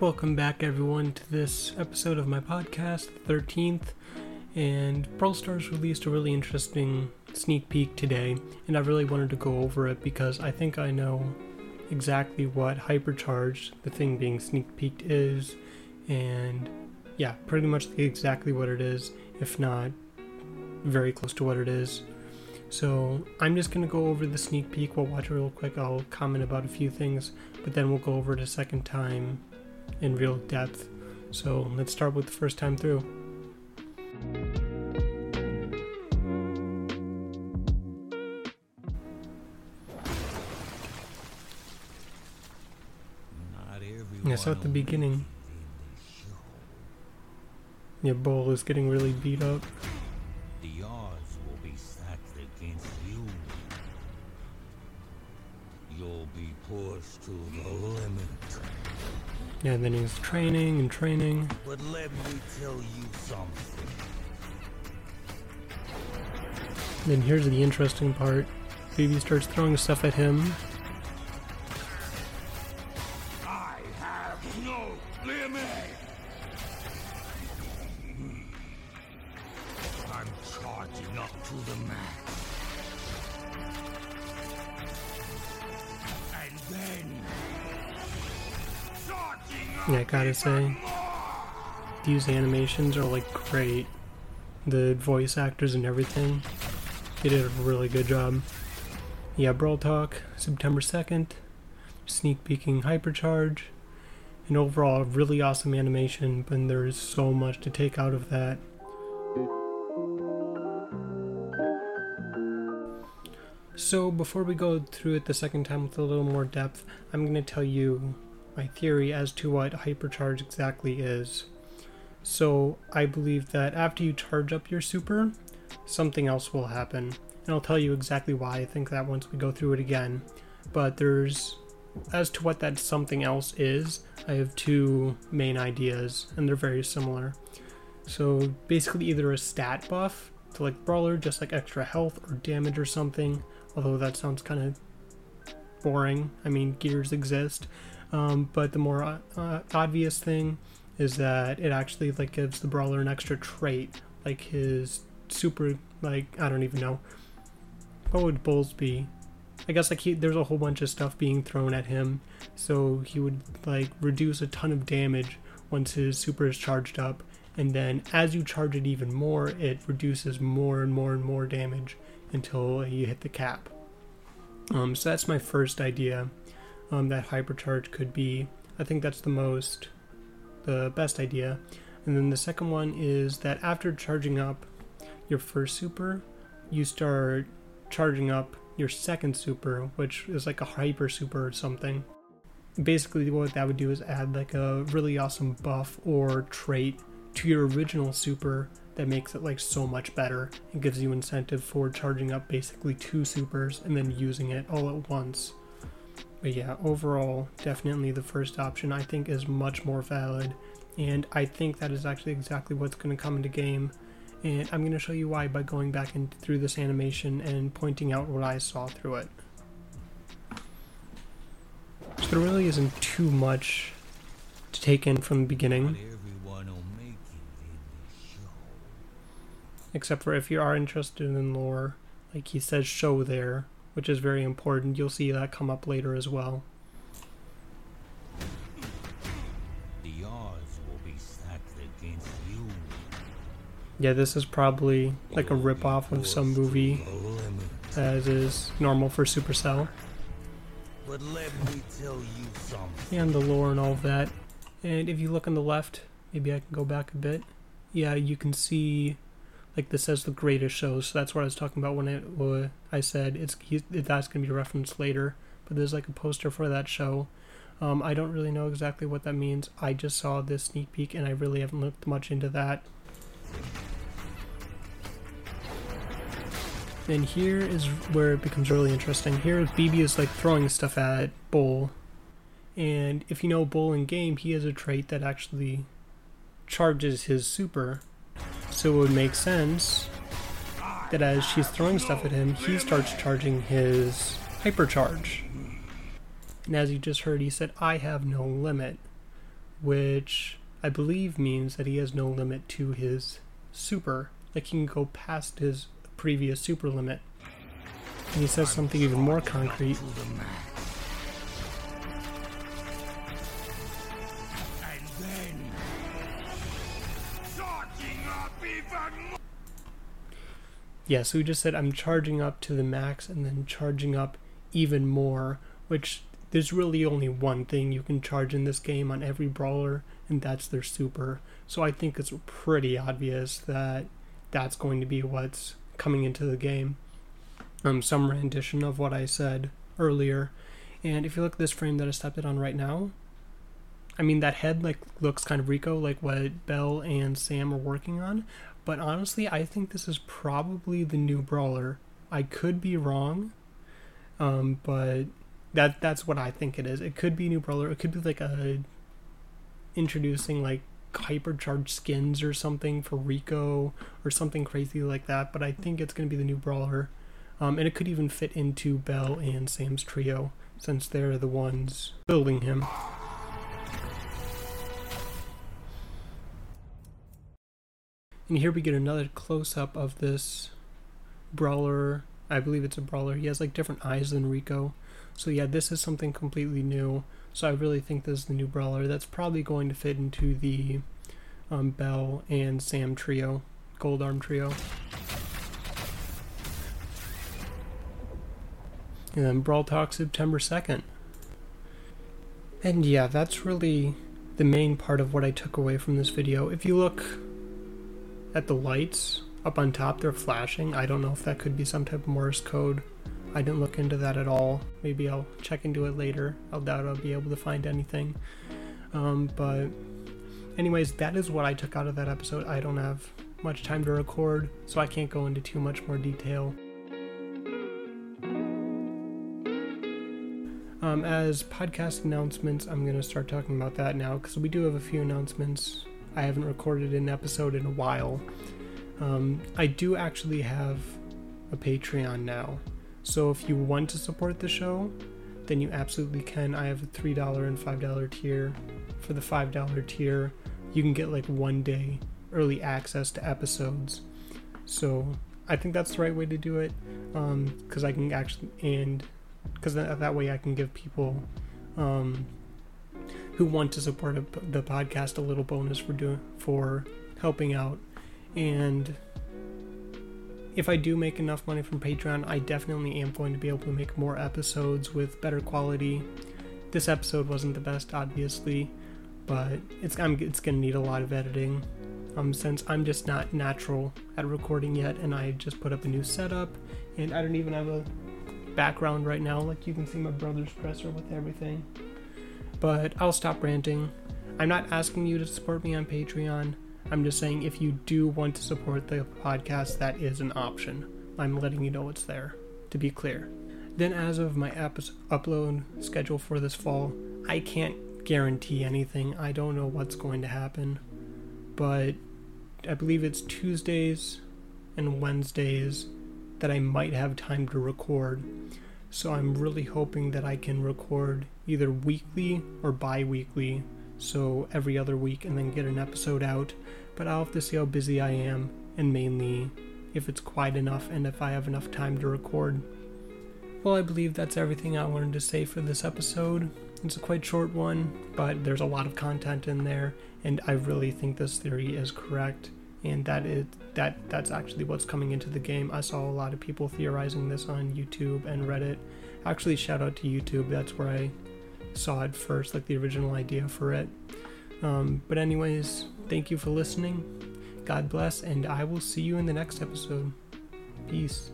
Welcome back, everyone, to this episode of my podcast, the 13th. And Brawl Stars released a really interesting sneak peek today, and I really wanted to go over it because I think I know exactly what Hypercharged, the thing being sneak peeked, is, and yeah, pretty much exactly what it is, if not very close to what it is. So I'm just gonna go over the sneak peek. We'll watch it real quick. I'll comment about a few things, but then we'll go over it a second time in real depth. So let's start with the first time through. Yeah, so at the beginning, your bull is getting really beat up. The odds will be stacked against you. You'll be pushed to the limit. Yeah, then he's training and training. But let me tell you something. Then here's the interesting part. Bibi starts throwing stuff at him. I gotta say, these animations are like great. The voice actors and everything. They did a really good job. Yeah, Brawl Talk, September 2nd. Sneak peeking Hypercharge. And overall, really awesome animation, but there's so much to take out of that. So, before we go through it the second time with a little more depth, I'm going to tell you my theory as to what Hypercharge exactly is. So, I believe that after you charge up your super, something else will happen. And I'll tell you exactly why I think that once we go through it again. But there's, as to what that something else is, I have two main ideas, and they're very similar. So, basically, either a stat buff to like Brawler, just like extra health or damage or something, although that sounds kind of boring. I mean, gears exist. Um, but the more uh, obvious thing is that it actually like gives the brawler an extra trait, like his super. Like I don't even know. What would Bulls be? I guess like he, there's a whole bunch of stuff being thrown at him, so he would like reduce a ton of damage once his super is charged up, and then as you charge it even more, it reduces more and more and more damage until you hit the cap. Um, so that's my first idea um, that hypercharge could be. I think that's the most, the best idea. And then the second one is that after charging up your first super, you start charging up your second super, which is like a hyper super or something. Basically, what that would do is add like a really awesome buff or trait to your original super that makes it like so much better and gives you incentive for charging up basically two supers and then using it all at once. But yeah, overall, definitely the first option I think is much more valid, and I think that is actually exactly what's going to come into game. And I'm going to show you why by going back in through this animation and pointing out what I saw through it. So there really isn't too much to take in from the beginning. Except for if you are interested in lore, like he says show there, which is very important. You'll see that come up later as well. The odds will be stacked against you. Yeah, this is probably like a rip off of some movie, as is normal for Supercell. But let me tell you something. And the lore and all of that. And if you look on the left, maybe I can go back a bit. Yeah, you can see, like this says the greatest shows. So that's what I was talking about when I said it's he, that's gonna be referenced later. But there's like a poster for that show. Um, I don't really know exactly what that means. I just saw this sneak peek and I really haven't looked much into that. And here is where it becomes really interesting. Here, Bibi is like throwing stuff at Bull, and if you know Bull in game, he has a trait that actually charges his super. So it would make sense that as she's throwing stuff at him, he starts charging his hypercharge. And as you just heard, he said, I have no limit. which I believe means that he has no limit to his super. Like he can go past his previous super limit. And he says something even more concrete. Yeah, so we just said I'm charging up to the max and then charging up even more, which there's really only one thing you can charge in this game on every brawler, and that's their super. So I think it's pretty obvious that that's going to be what's coming into the game. Um, some rendition of what I said earlier. And if you look at this frame that I stepped it on right now, I mean that head like looks kind of Rico, like what Belle and Sam are working on. But honestly, I think this is probably the new brawler. I could be wrong, um, but that that's what I think it is. It could be new brawler. It could be like a introducing like hypercharged skins or something for Rico or something crazy like that. But I think it's gonna be the new brawler, um, and it could even fit into Belle and Sam's trio since they're the ones building him. And here we get another close up of this brawler. I believe it's a brawler. He has like different eyes than Rico. So yeah, this is something completely new. So I really think this is the new brawler. That's probably going to fit into the um, Belle and Sam trio, Gold Arm trio. And then Brawl Talk September 2nd. And yeah, that's really the main part of what I took away from this video. If you look at the lights up on top, they're flashing. I don't know if that could be some type of Morse code. I didn't look into that at all. Maybe I'll check into it later. I doubt I'll be able to find anything. Um, but, anyways, that is what I took out of that episode. I don't have much time to record, so I can't go into too much more detail. Um, as podcast announcements, I'm going to start talking about that now because we do have a few announcements. I haven't recorded an episode in a while. Um, I do actually have a Patreon now. So if you want to support the show, then you absolutely can. I have a $3 and $5 tier. For the $5 tier, you can get like one day early access to episodes. So I think that's the right way to do it because I can actually, and because that, that way I can give people um, who want to support a, the podcast a little bonus for doing for helping out and if I do make enough money from Patreon, I definitely am going to be able to make more episodes with better quality. This episode wasn't the best, obviously, but it's I'm, it's gonna need a lot of editing. Um, since I'm just not natural at recording yet, and I just put up a new setup, and I don't even have a background right now. Like you can see my brother's presser with everything. But I'll stop ranting. I'm not asking you to support me on Patreon. I'm just saying if you do want to support the podcast, that is an option. I'm letting you know it's there, to be clear. Then, as of my episode upload schedule for this fall, I can't guarantee anything. I don't know what's going to happen. But I believe it's Tuesdays and Wednesdays that I might have time to record. So I'm really hoping that I can record either weekly or bi weekly, so every other week, and then get an episode out but I'll have to see how busy I am, and mainly if it's quiet enough and if I have enough time to record. Well, I believe that's everything I wanted to say for this episode. It's a quite short one, but there's a lot of content in there, and I really think this theory is correct. And that is that that's actually what's coming into the game. I saw a lot of people theorizing this on YouTube and Reddit. Actually, shout out to YouTube. That's where I saw it first, like the original idea for it. Um, but anyways, Thank you for listening. God bless, and I will see you in the next episode. Peace.